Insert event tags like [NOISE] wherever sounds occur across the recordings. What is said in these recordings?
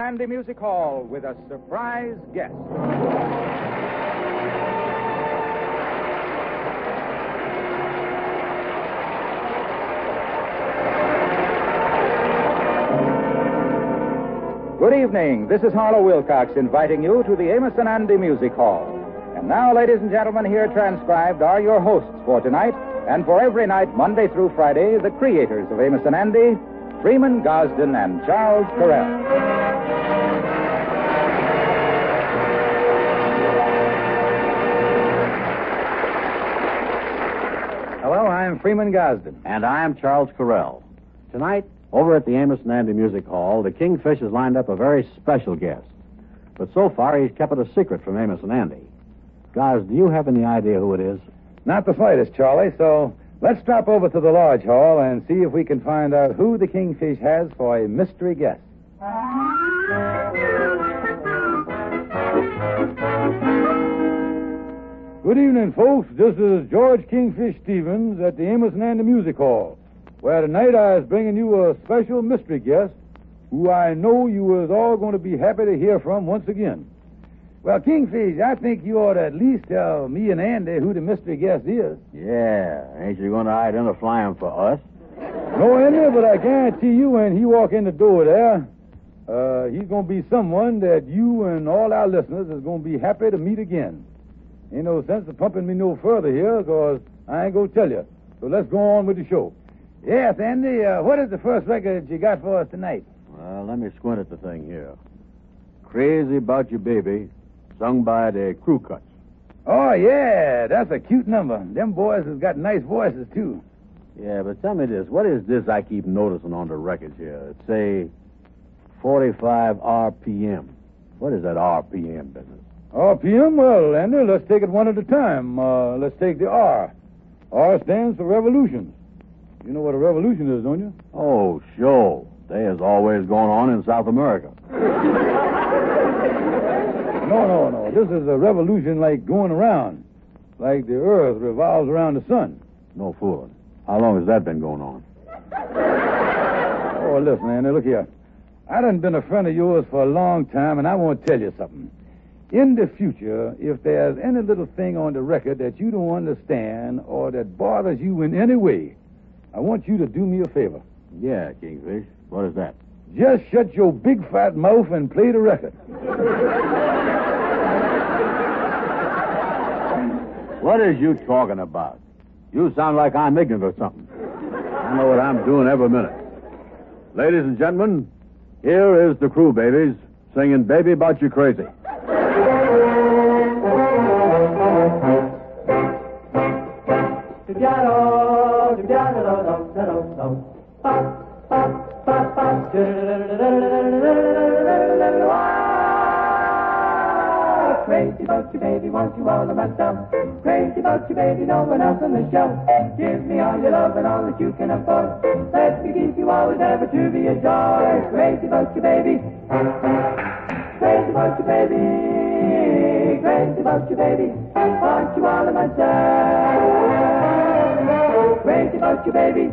Andy Music Hall with a surprise guest. Good evening. This is Harlow Wilcox inviting you to the Amos and Andy Music Hall. And now, ladies and gentlemen, here transcribed are your hosts for tonight and for every night, Monday through Friday, the creators of Amos and Andy, Freeman Gosden and Charles Correll. I'm Freeman Gosden. And I'm Charles Correll. Tonight, over at the Amos and Andy Music Hall, the Kingfish has lined up a very special guest. But so far, he's kept it a secret from Amos and Andy. Guys, do you have any idea who it is? Not the slightest, Charlie, so let's drop over to the Lodge Hall and see if we can find out who the Kingfish has for a mystery guest. Good evening, folks. This is George Kingfish Stevens at the Amos and Andy Music Hall, where tonight I is bringing you a special mystery guest who I know you is all going to be happy to hear from once again. Well, Kingfish, I think you ought to at least tell me and Andy who the mystery guest is. Yeah, ain't you going to identify him for us? No, Andy, but I guarantee you when he walk in the door there, uh, he's going to be someone that you and all our listeners is going to be happy to meet again. Ain't no sense of pumping me no further here, because I ain't going to tell you. So let's go on with the show. Yes, Andy, uh, what is the first record you got for us tonight? Well, let me squint at the thing here. Crazy About Your Baby, sung by the Crew Cuts. Oh, yeah, that's a cute number. Them boys has got nice voices, too. Yeah, but tell me this. What is this I keep noticing on the records here? It say 45 RPM. What is that RPM business? RPM? Well, Andy, let's take it one at a time. Uh, let's take the R. R stands for revolutions. You know what a revolution is, don't you? Oh, sure. They is always going on in South America. No, no, no. This is a revolution like going around. Like the earth revolves around the sun. No fooling. How long has that been going on? Oh, listen, Andy, look here. I done been a friend of yours for a long time, and I want to tell you something. In the future, if there's any little thing on the record that you don't understand or that bothers you in any way, I want you to do me a favor. Yeah, Kingfish. What is that? Just shut your big fat mouth and play the record. What is you talking about? You sound like I'm ignorant or something. I know what I'm doing every minute. Ladies and gentlemen, here is the crew babies singing Baby About You Crazy. About you, baby, want you all of myself. Crazy about you, baby, no one else on the shelf. Give me all your love and all that you can afford. Let me keep you always ever to be a joy. Crazy about you, baby. Crazy about you, baby. Crazy about you, baby. Want you all of myself. Crazy about you, baby.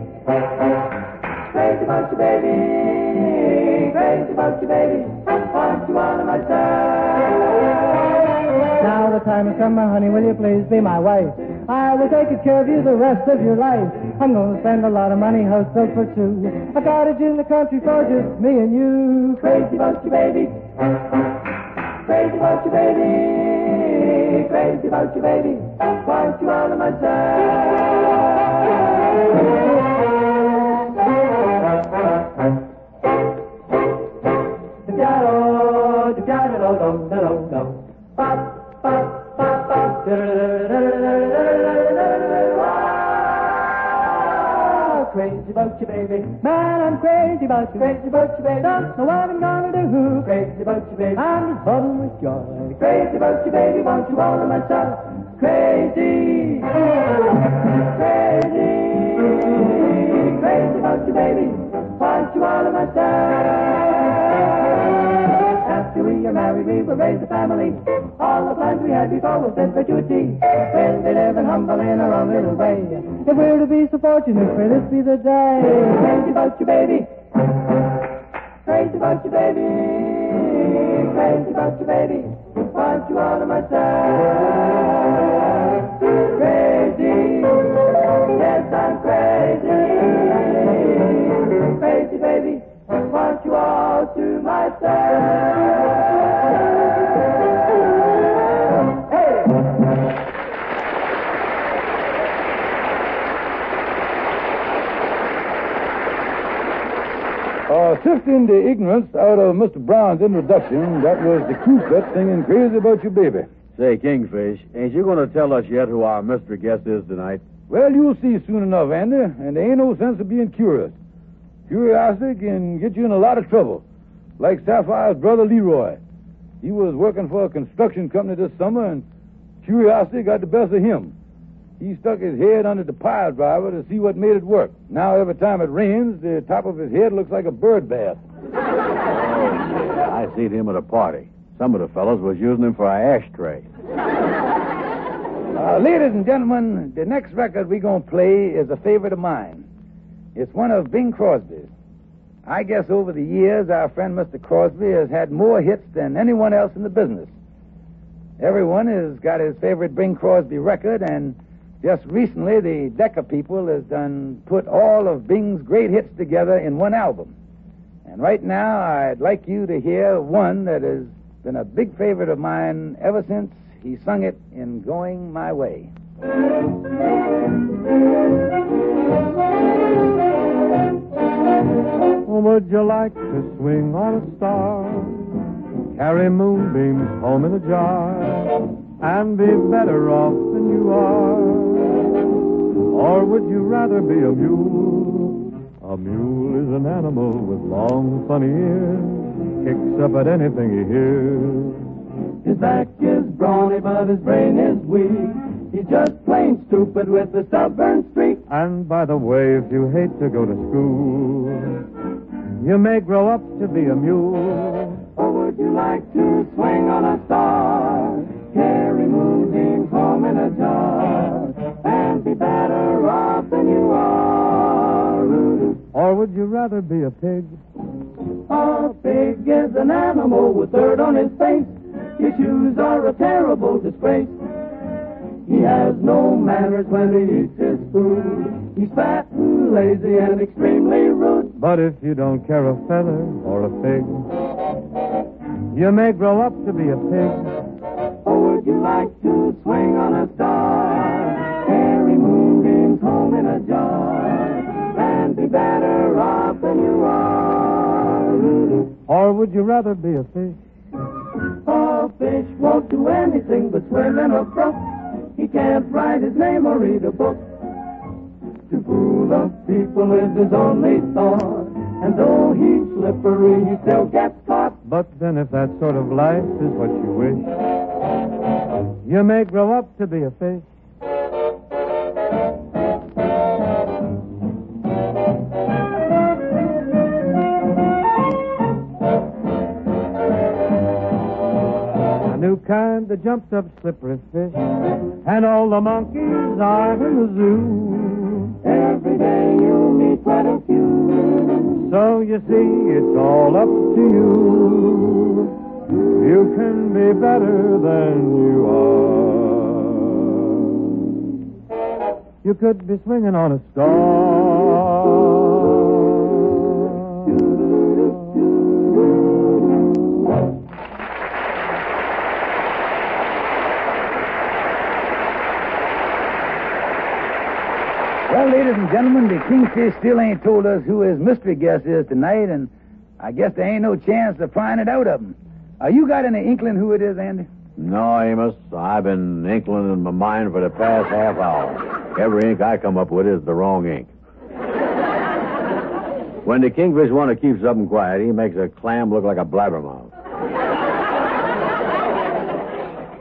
Crazy about you, baby. Crazy about you, baby. Want you all of myself. The time come, my honey, will you please be my wife? I will take care of you the rest of your life. I'm to spend a lot of money, house built for two. A cottage in the country for just me and you. Crazy about you, baby. Crazy about you, baby. Crazy about you, baby. Want you all of. Crazy about about you, baby. Man, I'm crazy about you, crazy about you, baby. Don't know what I'm gonna do. Crazy about you, baby. I'm just buzzing with joy. Crazy about you, baby. Want you all to myself. Crazy. Crazy. Crazy about you, baby. Want you all to myself. Are married, we will raise a family. All the plans we had before will perpetuity. We'll be living humble in our own little way. If we're to be so fortunate, may this be the day. Crazy about you, baby. Crazy about you, baby. Crazy about you, baby. Want you all to myself. Crazy. Yes, I'm crazy. Crazy, baby. Sifting the ignorance out of Mr. Brown's introduction, that was the crew cut singing Crazy About Your Baby. Say, Kingfish, ain't you going to tell us yet who our mystery guest is tonight? Well, you'll see soon enough, Andy, and there ain't no sense of being curious. Curiosity can get you in a lot of trouble, like Sapphire's brother Leroy. He was working for a construction company this summer, and curiosity got the best of him. He stuck his head under the pile driver to see what made it work. Now, every time it rains, the top of his head looks like a bird bath. I seen him at a party. Some of the fellows was using him for an ashtray. Uh, ladies and gentlemen, the next record we're going to play is a favorite of mine. It's one of Bing Crosby's. I guess over the years, our friend Mr. Crosby has had more hits than anyone else in the business. Everyone has got his favorite Bing Crosby record, and just recently, the Decca people has done put all of Bing's great hits together in one album. And right now, I'd like you to hear one that has been a big favorite of mine ever since he sung it in Going My Way. Oh, would you like to swing on a star? Carry moonbeams home in a jar and be better off than you are? Or would you rather be a mule? A mule is an animal with long, funny ears, kicks up at anything he hears. His back is brawny, but his brain is weak. He's just plain stupid with a stubborn streak. And by the way, if you hate to go to school, you may grow up to be a mule. Or would you like to swing on a star? Carry moonbeams home in a jar and be better off than you are. Or would you rather be a pig? A pig is an animal with dirt on his face. His shoes are a terrible disgrace. He has no manners when he eats his food. He's fat and lazy and extremely rude. But if you don't care a feather or a fig, you may grow up to be a pig. Or would you like to swing on a star? Home in a jar and be better off than you are. Or would you rather be a fish? A fish won't do anything but swim in a brook. He can't write his name or read a book. To fool the people is his only thought. And though he's slippery, he still gets caught. But then, if that sort of life is what you wish, you may grow up to be a fish. Kind that jumps up slippery fish, and all the monkeys are in the zoo. Every day you meet quite a few. So you see, it's all up to you. You can be better than you are. You could be swinging on a star. Well, ladies and gentlemen, the Kingfish still ain't told us who his mystery guest is tonight, and I guess there ain't no chance of prying it out of him. Uh, you got any inkling who it is, Andy? No, Amos. I've been inkling in my mind for the past half hour. Every ink I come up with is the wrong ink. When the kingfish want to keep something quiet, he makes a clam look like a blabbermouth.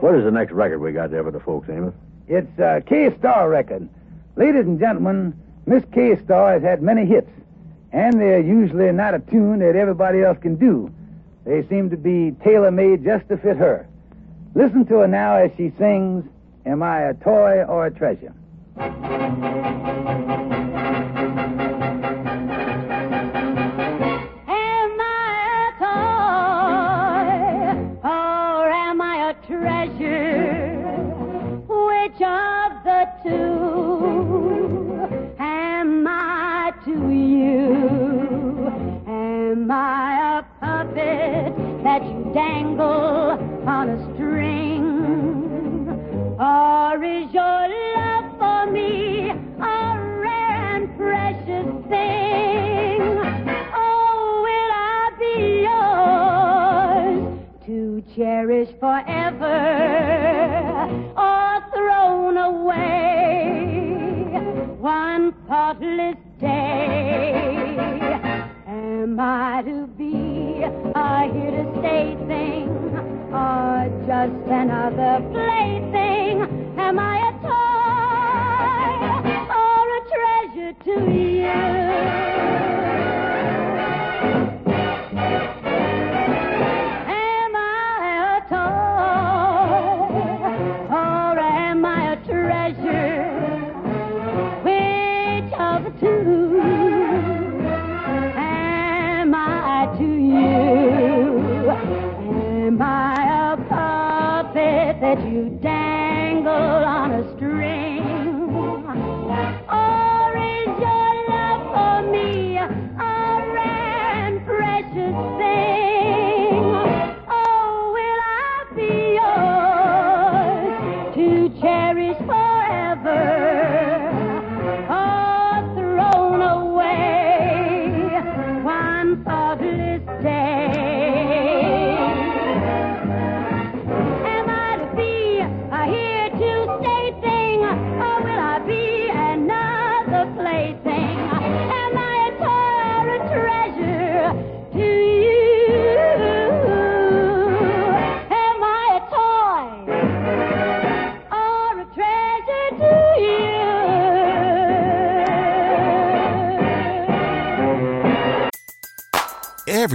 what is the next record we got there for the folks, Amos? It's a Kay Starr record. Ladies and gentlemen, Miss Kay Starr has had many hits, and they're usually not a tune that everybody else can do. They seem to be tailor made just to fit her. Listen to her now as she sings, Am I a Toy or a Treasure? Am I a toy or am I a treasure? Which of the two you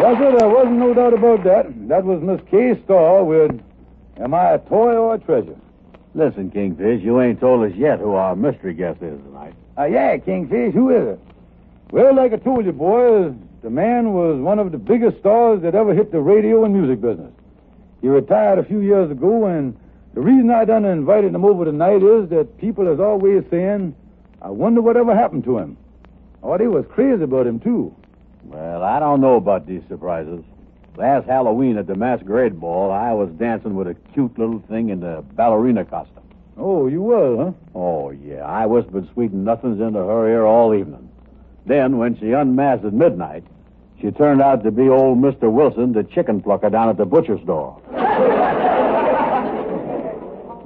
Well, sir, there wasn't no doubt about that. That was Miss Kay Starr with Am I a Toy or a Treasure? Listen, Kingfish, you ain't told us yet who our mystery guest is tonight. Uh, yeah, Kingfish, who is it? Well, like I told you, boys, the man was one of the biggest stars that ever hit the radio and music business. He retired a few years ago, and the reason I done invited him over tonight is that people is always saying, I wonder whatever happened to him. Oh, they was crazy about him, too. Well, I don't know about these surprises. Last Halloween at the masquerade ball, I was dancing with a cute little thing in the ballerina costume. Oh, you was, huh? Oh, yeah. I whispered sweet nothings into her ear all evening. Then, when she unmasked at midnight, she turned out to be old Mr. Wilson, the chicken plucker down at the butcher's store. [LAUGHS]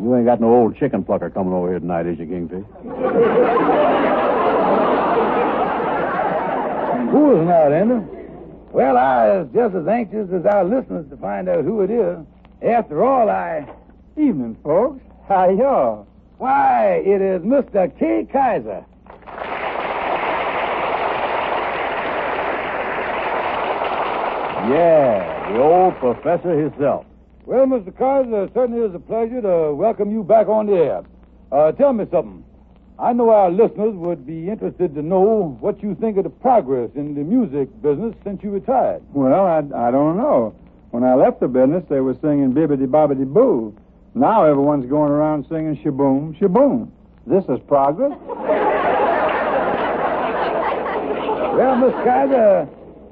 you ain't got no old chicken plucker coming over here tonight, is you, Kingfish? Who is not, Ender? Well, I is just as anxious as our listeners to find out who it is. After all, I. Evening, folks. How y'all? Why, it is Mr. Kay Kyser. Yeah, the old professor himself. Well, Mr. Kyser, it certainly is a pleasure to welcome you back on the air. Uh, tell me something. I know our listeners would be interested to know what you think of the progress in the music business since you retired. Well, I, I don't know. When I left the business, they were singing bibbity bobbity boo. Now everyone's going around singing shaboom, shaboom. This is progress. Well, Miss Kyser,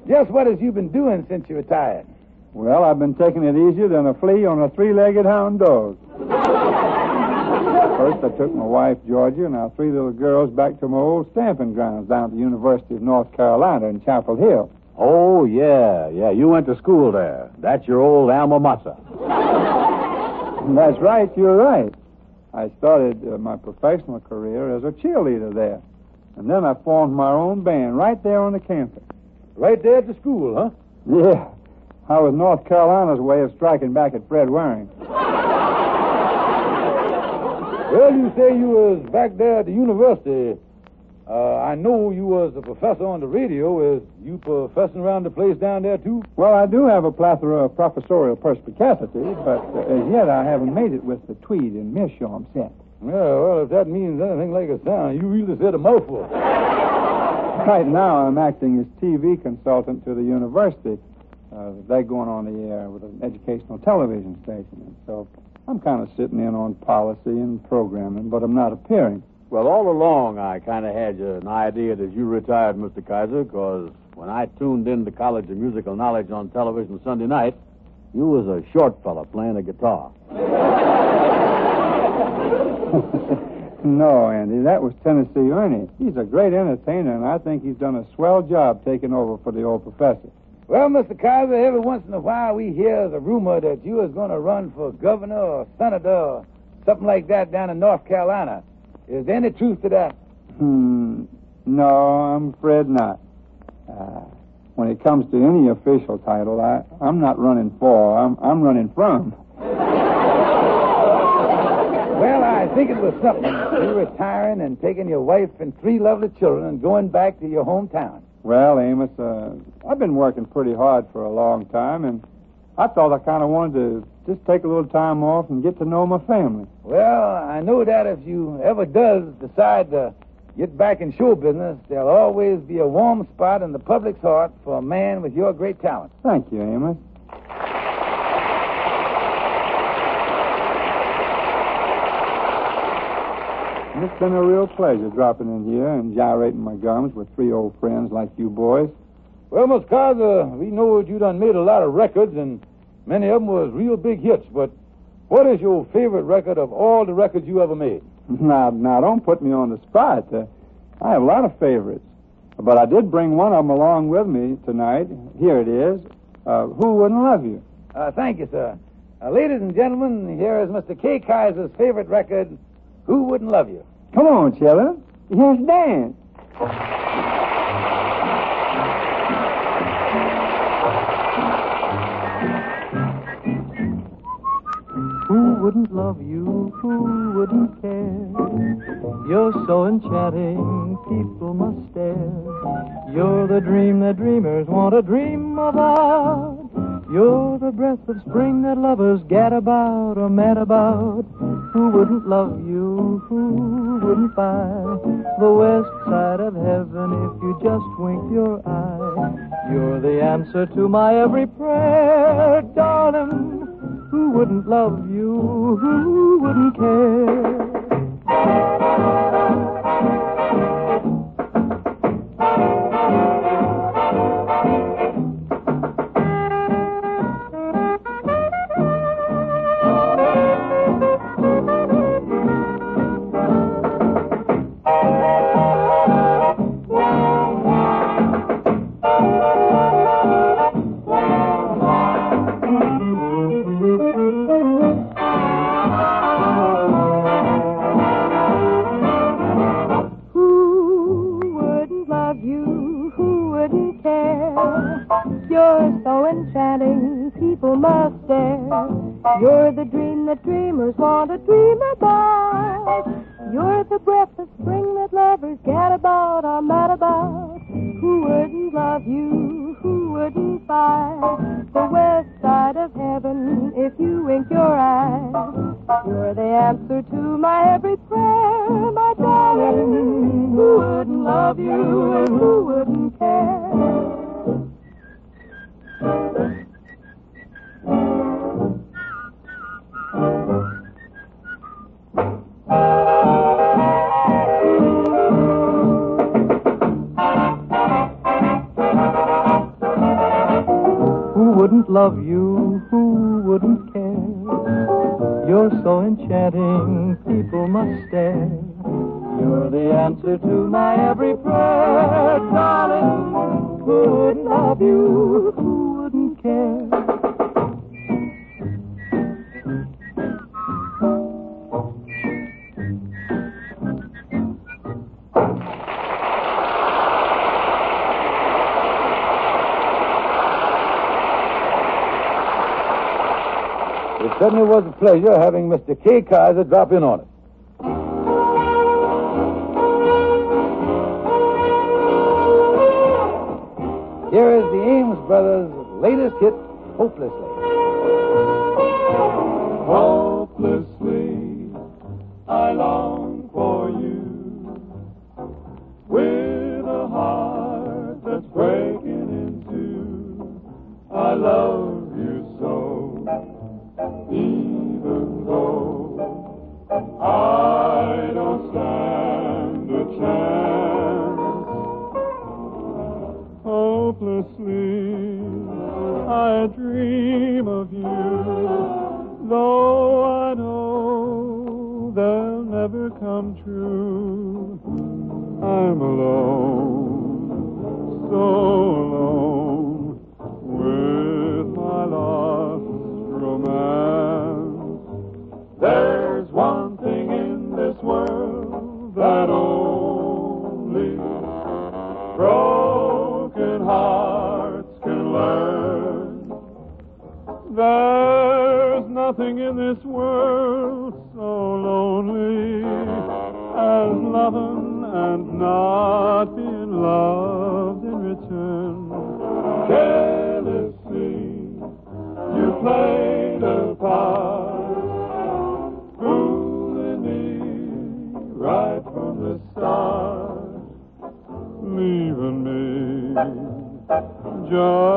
just what has you been doing since you retired? Well, I've been taking it easier than a flea on a three-legged hound dog. First, I took my wife, Georgia, and our three little girls back to my old stamping grounds down at the University of North Carolina in Chapel Hill. Oh, yeah, yeah. You went to school there. That's your old alma mater. That's right, you're right. I started uh, my professional career as a cheerleader there. And then I formed my own band right there on the campus. Right there at the school, huh? Yeah. I was North Carolina's way of striking back at Fred Waring. Well, you say you was back there at the university. Uh, I know you was a professor on the radio. Is you professing around the place down there, too? Well, I do have a plethora of professorial perspicacity, but uh, as yet I haven't made it with the Tweed and Meerschaum set. Yeah, well, if that means anything like a sound, you really said a mouthful. [LAUGHS] Right now, I'm acting as TV consultant to the university. Uh, they're going on the air with an educational television station. And so I'm kind of sitting in on policy and programming, but I'm not appearing. Well, all along, I kind of had an idea that you retired, Mr. Kyser, because when I tuned in to College of Musical Knowledge on television Sunday night, you was a short fella playing a guitar. [LAUGHS] no, Andy, that was Tennessee Ernie. He's a great entertainer, and I think he's done a swell job taking over for the old professor. Well, Mr. Kyser, every once in a while we hear the rumor that you is going to run for governor or senator or something like that down in North Carolina. Is there any truth to that? Hmm. No, I'm afraid not. Uh, when it comes to any official title, I, I'm not running for. I'm, I'm running from. Well, I think it was something. You retiring and taking your wife and three lovely children and going back to your hometown. Well, Amos, uh, I've been working pretty hard for a long time, and I thought I kind of wanted to just take a little time off and get to know my family. Well, I know that if you ever does decide to get back in show business, there'll always be a warm spot in the public's heart for a man with your great talent. Thank you, Amos. It's been a real pleasure dropping in here and gyrating my gums with three old friends like you boys. Well, Miss Kyser, we know that you done made a lot of records, and many of them was real big hits, but what is your favorite record of all the records you ever made? [LAUGHS] Now, now, don't put me on the spot. Uh, I have a lot of favorites, but I did bring one of them along with me tonight. Here it is. Uh, Who Wouldn't Love You? Uh, thank you, sir. Uh, ladies and gentlemen, here is Mr. Kay Kyser's favorite record, Who Wouldn't Love You? Come on, children. Here's Dan. Who wouldn't love you? Who wouldn't care? You're so enchanting, people must stare. You're the dream that dreamers want to dream about. You're the breath of spring that lovers get about or mad about. Who wouldn't love you? Who wouldn't buy the west side of heaven if you just winked your eye? You're the answer to my every prayer, darling. Who wouldn't love you? Who wouldn't care? Love you? Who wouldn't buy the west side of heaven if you wink your eye? You're the answer to my every prayer, my darling. Who wouldn't love you and who wouldn't care? Love you, who wouldn't care? You're so enchanting, people must stare. You're the answer to my every prayer, darling. Who wouldn't love you, certainly was a pleasure having Mr. Kay Kyser drop in on us. Here is the Ames Brothers' latest hit, Hopelessly. Hopelessly, loving and not being loved in return. Carelessly, you played a part, fooling me right from the start leaving me just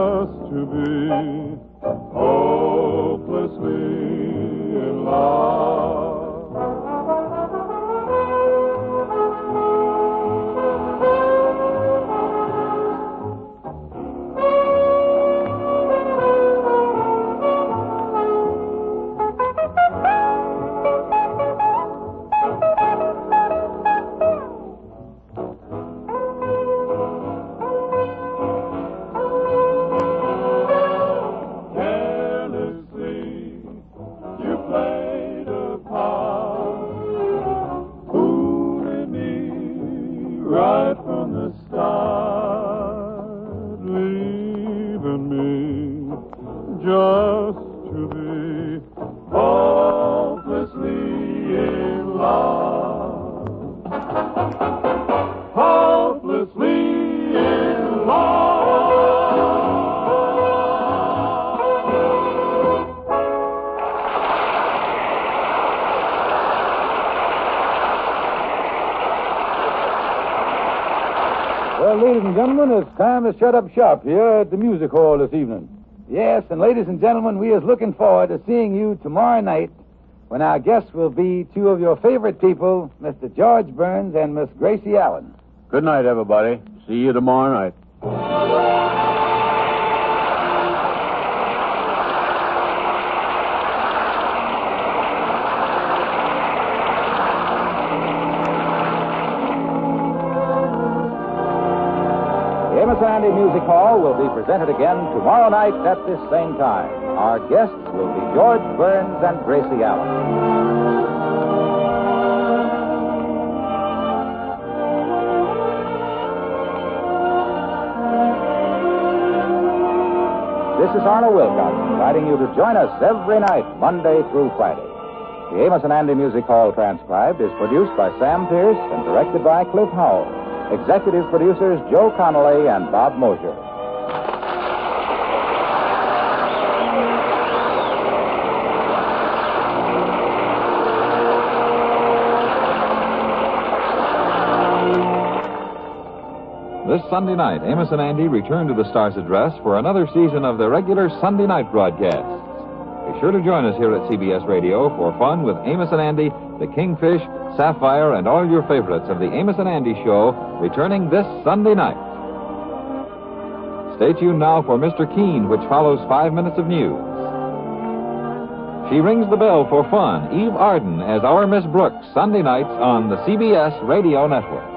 to shut up shop here at the music hall this evening. Yes, and ladies and gentlemen, we is looking forward to seeing you tomorrow night when our guests will be two of your favorite people, Mr. George Burns and Miss Gracie Allen. Good night, everybody. See you tomorrow night. Presented again tomorrow night at this same time. Our guests will be George Burns and Gracie Allen. This is Harlow Wilcox inviting you to join us every night, Monday through Friday. The Amos and Andy Music Hall transcribed is produced by Sam Pierce and directed by Cliff Howell. Executive producers Joe Connelly and Bob Mosher. This Sunday night, Amos and Andy return to the Stars Address for another season of the regular Sunday night broadcasts. Be sure to join us here at CBS Radio for fun with Amos and Andy, the Kingfish, Sapphire, and all your favorites of the Amos and Andy Show returning this Sunday night. Stay tuned now for Mr. Keen, which follows five minutes of news. She rings the bell for fun. Eve Arden as our Miss Brooks, Sunday nights on the CBS Radio Network.